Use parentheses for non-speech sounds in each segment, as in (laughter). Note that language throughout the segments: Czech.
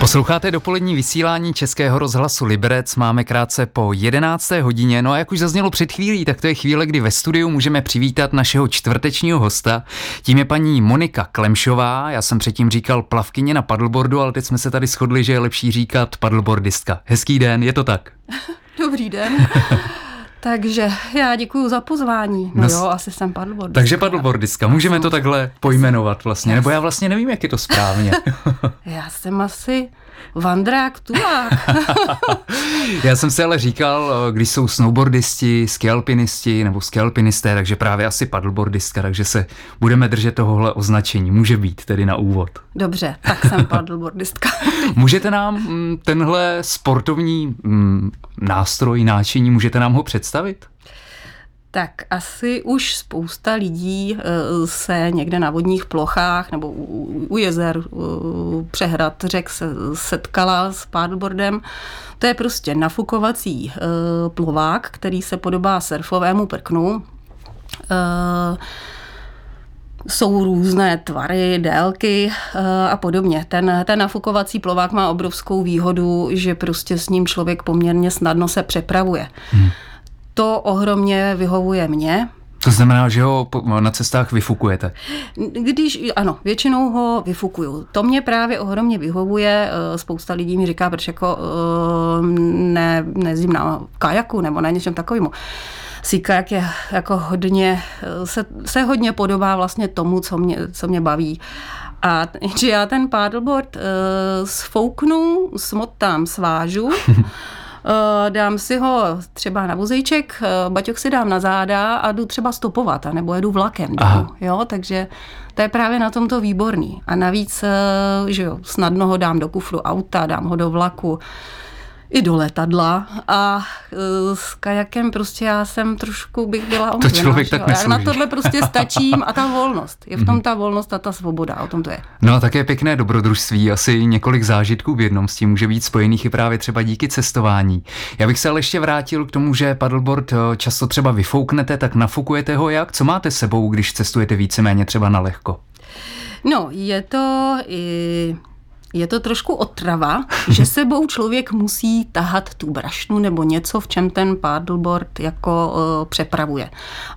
Posloucháte dopolední vysílání Českého rozhlasu Liberec, máme krátce po 11. hodině, no a jak už zaznělo před chvílí, tak to je chvíle, kdy ve studiu můžeme přivítat našeho čtvrtečního hosta. Tím je paní Monika Klemšová, já jsem předtím říkal plavkyně na paddleboardu, ale teď jsme se tady shodli, že je lepší říkat paddleboardistka. Hezký den, je to tak? (laughs) Dobrý den. (laughs) Takže já děkuji za pozvání. No, no jo, asi jsem paddleboardistka. Takže paddleboardistka, můžeme to takhle pojmenovat vlastně, nebo já vlastně nevím, jak je to správně. (laughs) já jsem asi Vandrák, tulák. (laughs) Já jsem si ale říkal, když jsou snowboardisti, skialpinisti nebo skialpinisté, takže právě asi paddleboardistka, takže se budeme držet tohohle označení. Může být tedy na úvod. Dobře, tak jsem (laughs) paddleboardistka. můžete nám mm, tenhle sportovní mm, nástroj, náčiní, můžete nám ho představit? Tak asi už spousta lidí eh, se někde na vodních plochách nebo u jezer, přehrad řek se setkala s paddleboardem. To je prostě nafukovací eh, plovák, který se podobá surfovému prknu. Eh, jsou různé tvary, délky a podobně. Ten, ten nafukovací plovák má obrovskou výhodu, že prostě s ním člověk poměrně snadno se přepravuje. Hmm to ohromně vyhovuje mně. To znamená, že ho na cestách vyfukujete? Když, ano, většinou ho vyfukuju. To mě právě ohromně vyhovuje. Eh, spousta lidí mi říká, proč jako eh, ne, nezdím na kajaku nebo na něčem takovému. Si kajak je jako hodně, eh, se, se hodně podobá vlastně tomu, co mě, co mě baví. A že já ten paddleboard uh, sfouknu, smotám, svážu (laughs) dám si ho třeba na vozejček, eh, baťok si dám na záda a jdu třeba stopovat, nebo jedu vlakem. Domů, jo, takže to je právě na tomto výborný. A navíc, eh, že jo, snadno ho dám do kufru auta, dám ho do vlaku i do letadla a e, s kajakem prostě já jsem trošku bych byla omezená. To člověk tak Já na tohle prostě stačím a ta volnost. Je v tom mhm. ta volnost a ta svoboda, o tom to je. No a také pěkné dobrodružství, asi několik zážitků v jednom s tím může být spojených i právě třeba díky cestování. Já bych se ale ještě vrátil k tomu, že paddleboard e, často třeba vyfouknete, tak nafukujete ho jak? Co máte sebou, když cestujete víceméně třeba na lehko? No, je to i je to trošku otrava, (laughs) že sebou člověk musí tahat tu brašnu nebo něco, v čem ten paddleboard jako uh, přepravuje.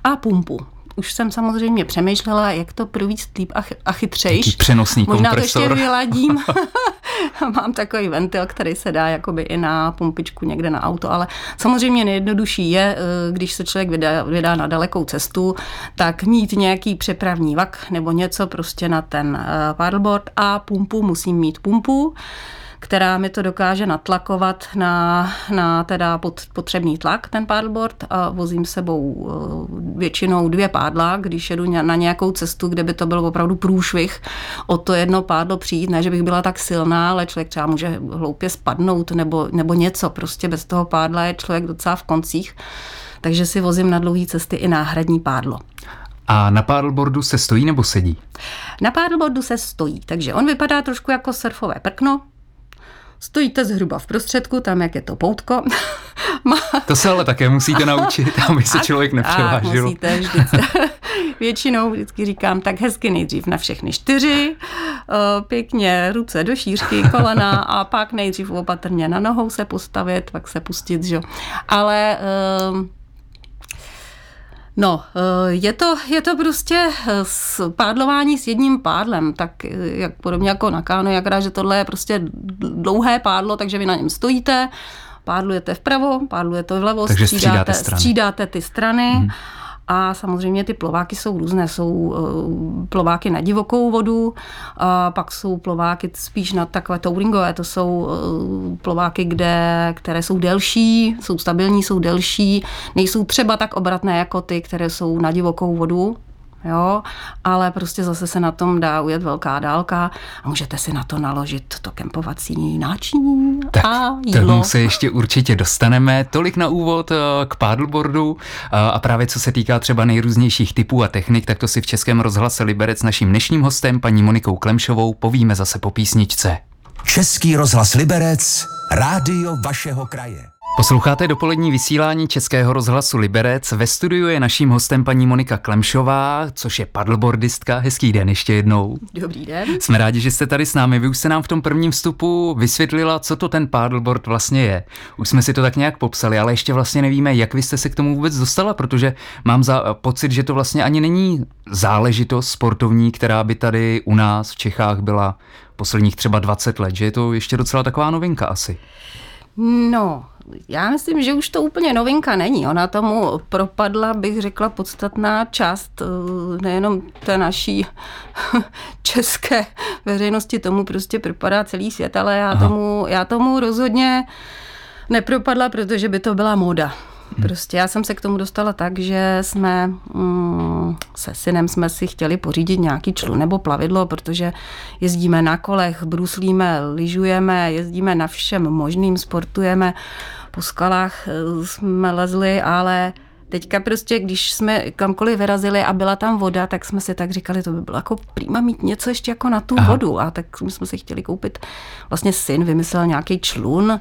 A pumpu už jsem samozřejmě přemýšlela, jak to pro víc líp a chytřejš. přenosný Možná kompresor. to ještě vyladím. (laughs) (laughs) Mám takový ventil, který se dá jakoby i na pumpičku někde na auto, ale samozřejmě nejjednodušší je, eh, když se člověk vydá, vydá na dalekou cestu, tak mít nějaký přepravní vak nebo něco prostě na ten eh, paddleboard a pumpu, musím mít pumpu která mi to dokáže natlakovat na, na teda pot, potřebný tlak, ten paddleboard a vozím sebou eh, většinou dvě pádla, když jedu na nějakou cestu, kde by to byl opravdu průšvih o to jedno pádlo přijít, ne, že bych byla tak silná, ale člověk třeba může hloupě spadnout nebo, nebo něco, prostě bez toho pádla je člověk docela v koncích, takže si vozím na dlouhé cesty i náhradní pádlo. A na paddleboardu se stojí nebo sedí? Na paddleboardu se stojí, takže on vypadá trošku jako surfové prkno, Stojíte zhruba v prostředku, tam jak je to poutko. (laughs) to se ale také musíte naučit, (laughs) aby se člověk nepřevážil. musíte vždycky. (laughs) Většinou vždycky říkám tak hezky nejdřív na všechny čtyři, pěkně ruce do šířky, kolena a pak nejdřív opatrně na nohou se postavit, pak se pustit, že? Ale No, eh, je to, je to prostě eh, pádlování s jedním pádlem, tak eh, jak podobně jako na káno, jak že tohle je prostě dlouhé pádlo, takže vy na něm stojíte, pádlujete vpravo, pádlujete vlevo, takže střídáte, střídáte, střídáte ty strany. Hmm. A samozřejmě ty plováky jsou různé. Jsou eh, plováky na divokou vodu, a pak jsou plováky spíš na takové touringové. To jsou eh, plováky, kde, které jsou delší, jsou stabilní, jsou delší, nejsou třeba tak obratné jako ty, které jsou na divokou vodu jo, ale prostě zase se na tom dá ujet velká dálka a můžete si na to naložit to kempovací náčiní tak, a jídlo. se ještě určitě dostaneme. Tolik na úvod eh, k paddleboardu a právě co se týká třeba nejrůznějších typů a technik, tak to si v Českém rozhlase Liberec naším dnešním hostem, paní Monikou Klemšovou, povíme zase po písničce. Český rozhlas Liberec, rádio vašeho kraje. Posloucháte dopolední vysílání Českého rozhlasu Liberec. Ve studiu je naším hostem paní Monika Klemšová, což je paddleboardistka. Hezký den ještě jednou. Dobrý den. Jsme rádi, že jste tady s námi. Vy už se nám v tom prvním vstupu vysvětlila, co to ten paddleboard vlastně je. Už jsme si to tak nějak popsali, ale ještě vlastně nevíme, jak vy jste se k tomu vůbec dostala, protože mám za pocit, že to vlastně ani není záležitost sportovní, která by tady u nás v Čechách byla posledních třeba 20 let, že je to ještě docela taková novinka asi. No, já myslím, že už to úplně novinka není. Ona tomu propadla, bych řekla, podstatná část eh, nejenom té naší (laughs) české veřejnosti, tomu prostě propadá celý svět, ale já tomu, já tomu rozhodně nepropadla, protože by to byla móda. Prostě já jsem se k tomu dostala tak, že jsme mm, se synem jsme si chtěli pořídit nějaký člun nebo plavidlo, protože jezdíme na kolech, bruslíme, lyžujeme, jezdíme na všem možným, sportujeme, po skalách eh, jsme lezli, ale Teďka prostě, když jsme kamkoliv vyrazili a byla tam voda, tak jsme si tak říkali, to by bylo jako prýma mít něco ještě jako na tu Aha. vodu. A tak jsme si chtěli koupit, vlastně syn vymyslel nějaký člun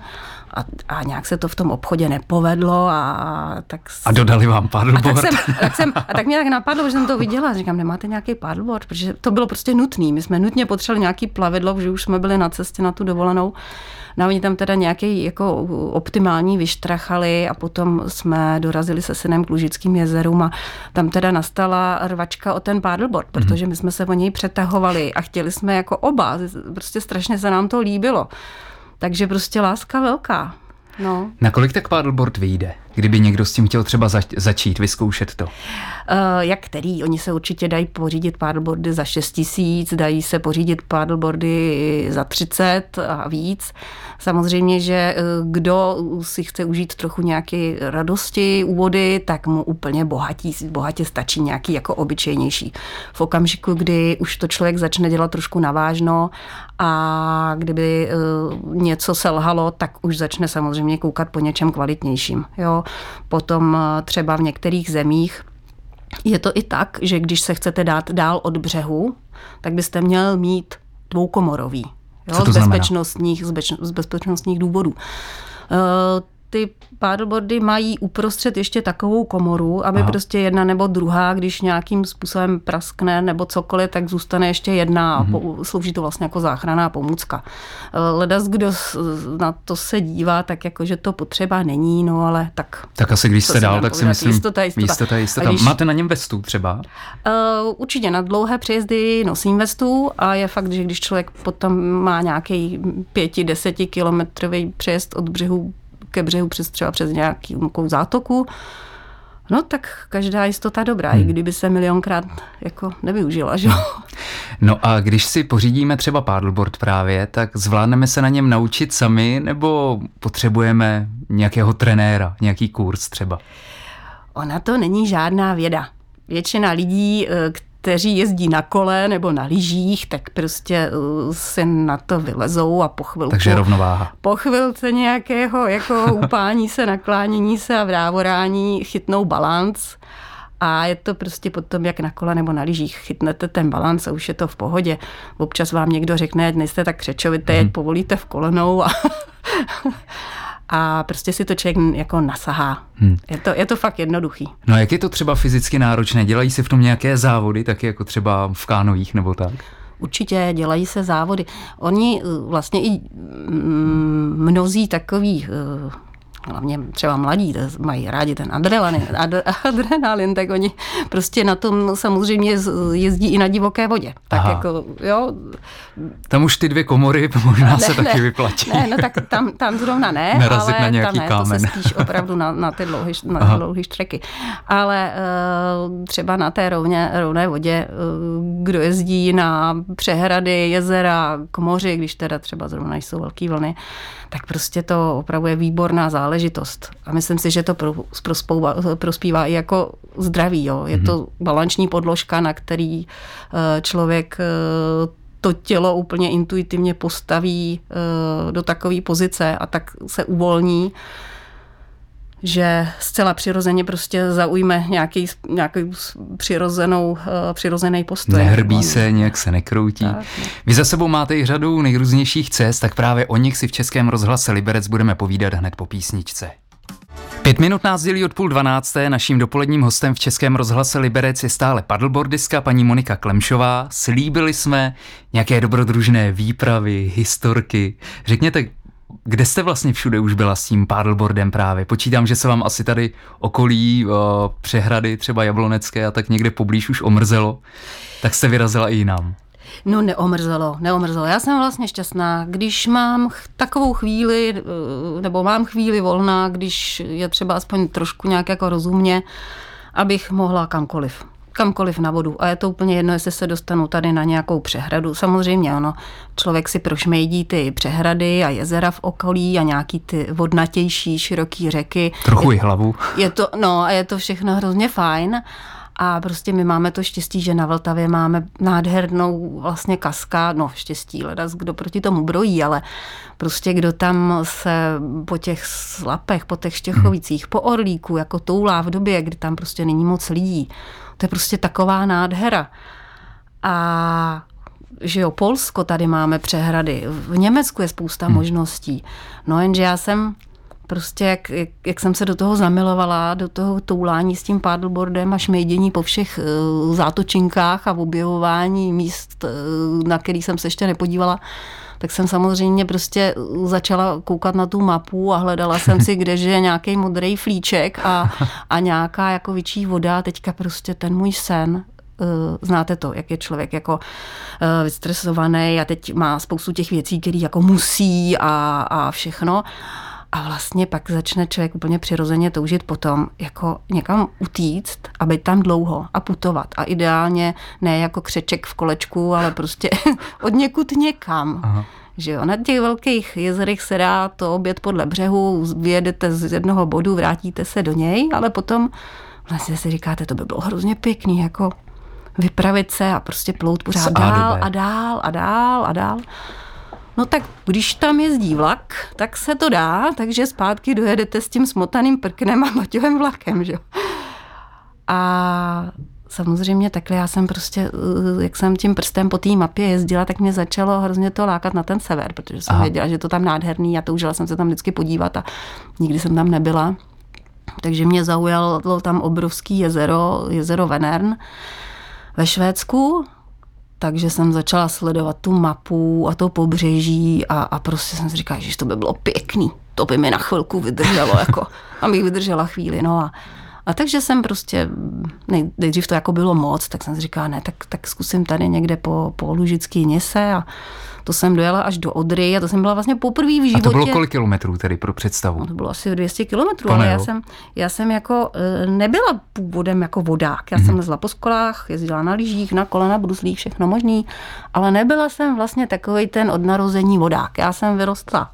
a, a nějak se to v tom obchodě nepovedlo a tak... A dodali vám paddleboard? A tak, jsem, tak jsem, a tak mě tak napadlo, že jsem to viděla. Říkám, nemáte nějaký paddleboard? Protože to bylo prostě nutný. My jsme nutně potřebovali nějaký plavidlo, že už jsme byli na cestě na tu dovolenou. No oni tam teda nějaký jako optimální vyštrachali a potom jsme dorazili se synem k Lužickým jezerům a tam teda nastala rvačka o ten paddleboard, mhm. protože my jsme se o něj přetahovali a chtěli jsme jako oba. Prostě strašně se nám to líbilo. Takže prostě láska velká. No. Na kolik tak paddleboard vyjde, kdyby někdo s tím chtěl třeba zač- začít, vyzkoušet to? Uh, jak který? Oni se určitě dají pořídit paddleboardy za 6 tisíc, dají se pořídit paddleboardy za 30 a víc. Samozřejmě, že eh, kdo si chce užít trochu nějaké radosti u vody, tak mu úplně bohatí, bohatě stačí nějaký jako obyčejnější. V okamžiku, kdy už to člověk začne dělat trošku navážno a kdyby eh, něco selhalo, tak už začne samozřejmě koukat po něčem kvalitnějším. Jo? Potom eh, třeba v některých zemích je to i tak, že když se chcete dát dál od břehu, tak byste měl mít dvoukomorový jo, z, bezpečnostních, z bezpečnostních důvodů. Ty paddleboardy mají uprostřed ještě takovou komoru, aby Aha. prostě jedna nebo druhá, když nějakým způsobem praskne nebo cokoliv, tak zůstane ještě jedna a mm-hmm. slouží to vlastně jako záchranná pomůcka. Eh, ledas, kdo na to se dívá, tak jako, že to potřeba není, no ale tak... Tak asi když jste dál, tak si myslím, jistota, jistota. jistota, jistota. Když, Máte na něm vestu třeba? Uh, určitě na dlouhé přejezdy nosím vestu a je fakt, že když člověk potom má nějaký pěti, deseti kilometrový přejezd od břehu ke břehu přes třeba přes nějakou zátoku, No tak každá jistota dobrá, hmm. i kdyby se milionkrát jako nevyužila, že No a když si pořídíme třeba paddleboard právě, tak zvládneme se na něm naučit sami, nebo potřebujeme nějakého trenéra, nějaký kurz třeba? Ona to není žádná věda. Většina lidí, eh, kteří jezdí na kole nebo na lyžích, tak prostě uh, se na to vylezou a po chvilku... Takže rovnováha. Po chvilce nějakého jako (laughs) upání se, naklánění se a vrávorání chytnou balanc a je to prostě potom, jak na kole nebo na lyžích chytnete ten balans a už je to v pohodě. Občas vám někdo řekne, nejste tak křečovité, hmm. povolíte v kolenou a a prostě si to člověk jako nasahá. Hmm. Je, to, je to fakt jednoduchý. No a jak je to třeba fyzicky náročné? Dělají se v tom nějaké závody, taky jako třeba v kánojích nebo tak? Určitě dělají se závody. Oni eh, vlastně i mm, mnozí takový eh, hlavně třeba mladí mají rádi ten adrenalin, ad, adrenalin, tak oni prostě na tom samozřejmě jezdí i na divoké vodě. Tak Aha. jako, jo. Tam už ty dvě komory (laughs) možná ne, se ne, taky vyplatí. Ne, no tak tam, tam zrovna ne, (laughs) Narazit ale na nějaký tam ne, kámen. to se spíš (laughs) opravdu na, na ty dlouhé na dlouhé štreky. Ale uh, třeba na té rovně, rovné vodě, uh, kdo jezdí na přehrady, jezera, k moři, když teda třeba zrovna jsou velké vlny, tak prostě to opravdu je výborná záležitost. A myslím si, že to prospívá, prospívá i jako zdraví. Jo. Je to mhm. balanční podložka, na který eh, člověk eh, to tělo úplně intuitivně postaví eh, do takové pozice a tak se uvolní že zcela přirozeně prostě zaujme nějaký, nějaký přirozenou, eh, přirozený postoj. Nehrbí se, nějak se nekroutí. Tak, no. Vy za sebou máte i řadu nejrůznějších cest, tak právě o nich si v Českém rozhlase Liberec budeme povídat hned po písničce. Pět minut nás dělí od půl dvanácté. Naším dopoledním hostem v Českém rozhlase Liberec je stále paddleboardistka paní Monika Klemšová. Slíbili jsme nějaké dobrodružné výpravy, historky. Řekněte, kde jste vlastně všude už byla s tím paddleboardem právě? Počítám, že se vám asi tady okolí uh, přehrady, třeba Jablonecké a tak někde poblíž už omrzelo. Tak jste vyrazila i jinam. No neomrzelo, neomrzelo. Já jsem vlastně šťastná, když mám takovou chvíli, eh, nebo mám chvíli volná, když je třeba aspoň trošku nějak jako rozumně, abych mohla kamkoliv kamkoliv na vodu. A je to úplně jedno, jestli se dostanu tady na nějakou přehradu. Samozřejmě, ono, člověk si prošmejdí ty přehrady a jezera v okolí a nějaký ty vodnatější, široký řeky. Trochu i hlavu. Je to, no a je to všechno hrozně fajn. A prostě my máme to štěstí, že na Vltavě máme nádhernou vlastně kaskádu, no štěstí, leda, kdo proti tomu brojí, ale prostě kdo tam se po těch slapech, po těch štěchovicích, po Orlíku, jako toulá v době, kdy tam prostě není moc lidí. To je prostě taková nádhera. A že jo, Polsko tady máme přehrady, v Německu je spousta hmm. možností. No jenže já jsem prostě, jak, jak, jak jsem se do toho zamilovala, do toho toulání s tím paddleboardem a šmejdění po všech uh, zátočinkách a objevování míst, uh, na který jsem se ještě nepodívala, tak jsem samozřejmě prostě začala koukat na tu mapu a hledala jsem si, kde je nějaký modrý flíček a, a nějaká jako větší voda. Teďka prostě ten můj sen eh, znáte to, jak je člověk jako vystresovaný a teď má spoustu těch věcí, které jako musí a, a všechno. A vlastně pak začne člověk úplně přirozeně toužit potom jako někam utíct a být tam dlouho a putovat. A ideálně ne jako křeček v kolečku, ale prostě (laughs) od někud někam. Aha. Že jo, na těch velkých jezerech se dá to obět podle břehu, vyjedete z jednoho bodu, vrátíte se do něj, ale potom vlastně si říkáte, to by bylo hrozně pěkný, jako vypravit se a prostě plout pořád dál a dál a dál a dál. No tak když tam jezdí vlak, tak se to dá, takže zpátky dojedete s tím smotaným prknem a baťovým vlakem, že A samozřejmě takhle já jsem prostě, eh, jak jsem tím prstem po té mapě jezdila, tak mě začalo hrozně to lákat na ten sever, protože jsem Aha. věděla, že to tam nádherný a toužila jsem se tam vždycky podívat a nikdy jsem tam nebyla. Takže mě zaujalo tam obrovský jezero, jezero Venern ve Švédsku, takže jsem začala sledovat tu mapu a to pobřeží a, a prostě jsem si říkala, že to by bylo pěkný, to by mi na chvilku vydrželo, jako, (laughs) abych vydržela chvíli, no a, a takže jsem prostě, nej, nejdřív to jako bylo moc, tak jsem si říkala, ne, tak, tak zkusím tady někde po, po Lužický něse a to jsem dojela až do Odry a to jsem byla vlastně poprvé v životě. A to bylo kolik kilometrů tedy pro představu? No, to bylo asi 200 kilometrů, ale já jsem, já jsem jako e, nebyla původem jako vodák. Já mm-hmm. jsem lezla po skolách, jezdila na lyžích, na kole, na bruslích, všechno možný, ale nebyla jsem vlastně takový ten od narození vodák. Já jsem vyrostla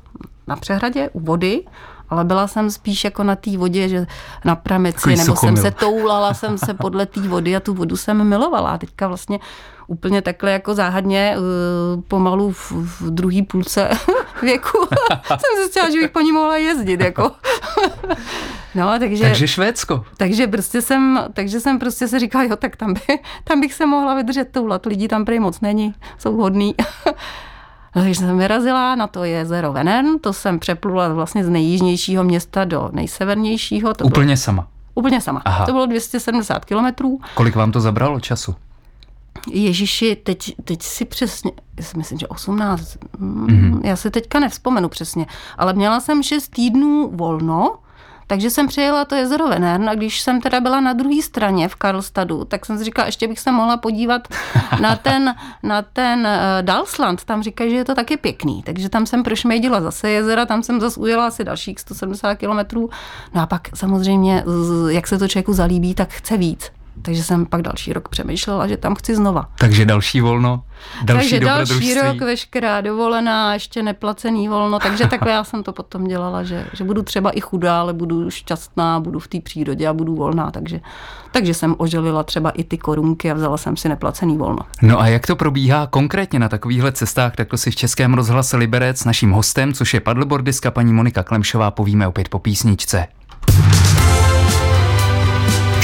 na přehradě u vody, ale byla jsem spíš jako na té vodě, že na prameci, Takový nebo suchomil. jsem se toulala jsem se (laughs) podle té vody a tu vodu jsem milovala. A teďka vlastně úplně takhle jako záhadně uh, pomalu v, v druhý půlce (laughs) věku (laughs) jsem zjistila, že bych po ní mohla jezdit. Jako. No, takže, takže Švédsko. Takže prostě jsem, takže jsem prostě se říkala, jo, tak tam, by, tam bych se mohla vydržet toulat. Lidi tam prý moc není, jsou hodný. Když jsem vyrazila na to jezero Venern, to jsem přeplula vlastně z nejjižnějšího města do nejsevernějšího. To Úplně bylo, sama? Úplně sama. Aha. To bylo 270 kilometrů. Kolik vám to zabralo času? Ježíši, teď, teď si přesně, já si myslím, že 18, mm-hmm. já si teďka nevzpomenu přesně, ale měla jsem 6 týdnů volno, takže jsem přijela to jezero Venern a když jsem teda byla na druhé straně v Karlstadu, tak jsem si říkala, ještě bych se mohla podívat (laughs) na ten, na ten uh, Dalsland. Tam říkají, že je to taky pěkný. Takže tam jsem prošmejdila zase jezera, tam jsem zase ujela asi dalších 170 kilometrů. No a pak samozřejmě, jak se to člověku zalíbí, tak chce víc. Takže jsem pak další rok přemýšlela, že tam chci znova. Takže další volno, další Takže další rok, veškerá dovolená, ještě neplacený volno, takže (laughs) takhle já jsem to potom dělala, že, že budu třeba i chudá, ale budu šťastná, budu v té přírodě a budu volná, takže, takže jsem oželila třeba i ty korunky a vzala jsem si neplacený volno. No a jak to probíhá konkrétně na takovýchhle cestách, tak to si v Českém rozhlase Liberec s naším hostem, což je paddleboardistka paní Monika Klemšová, povíme opět po písničce.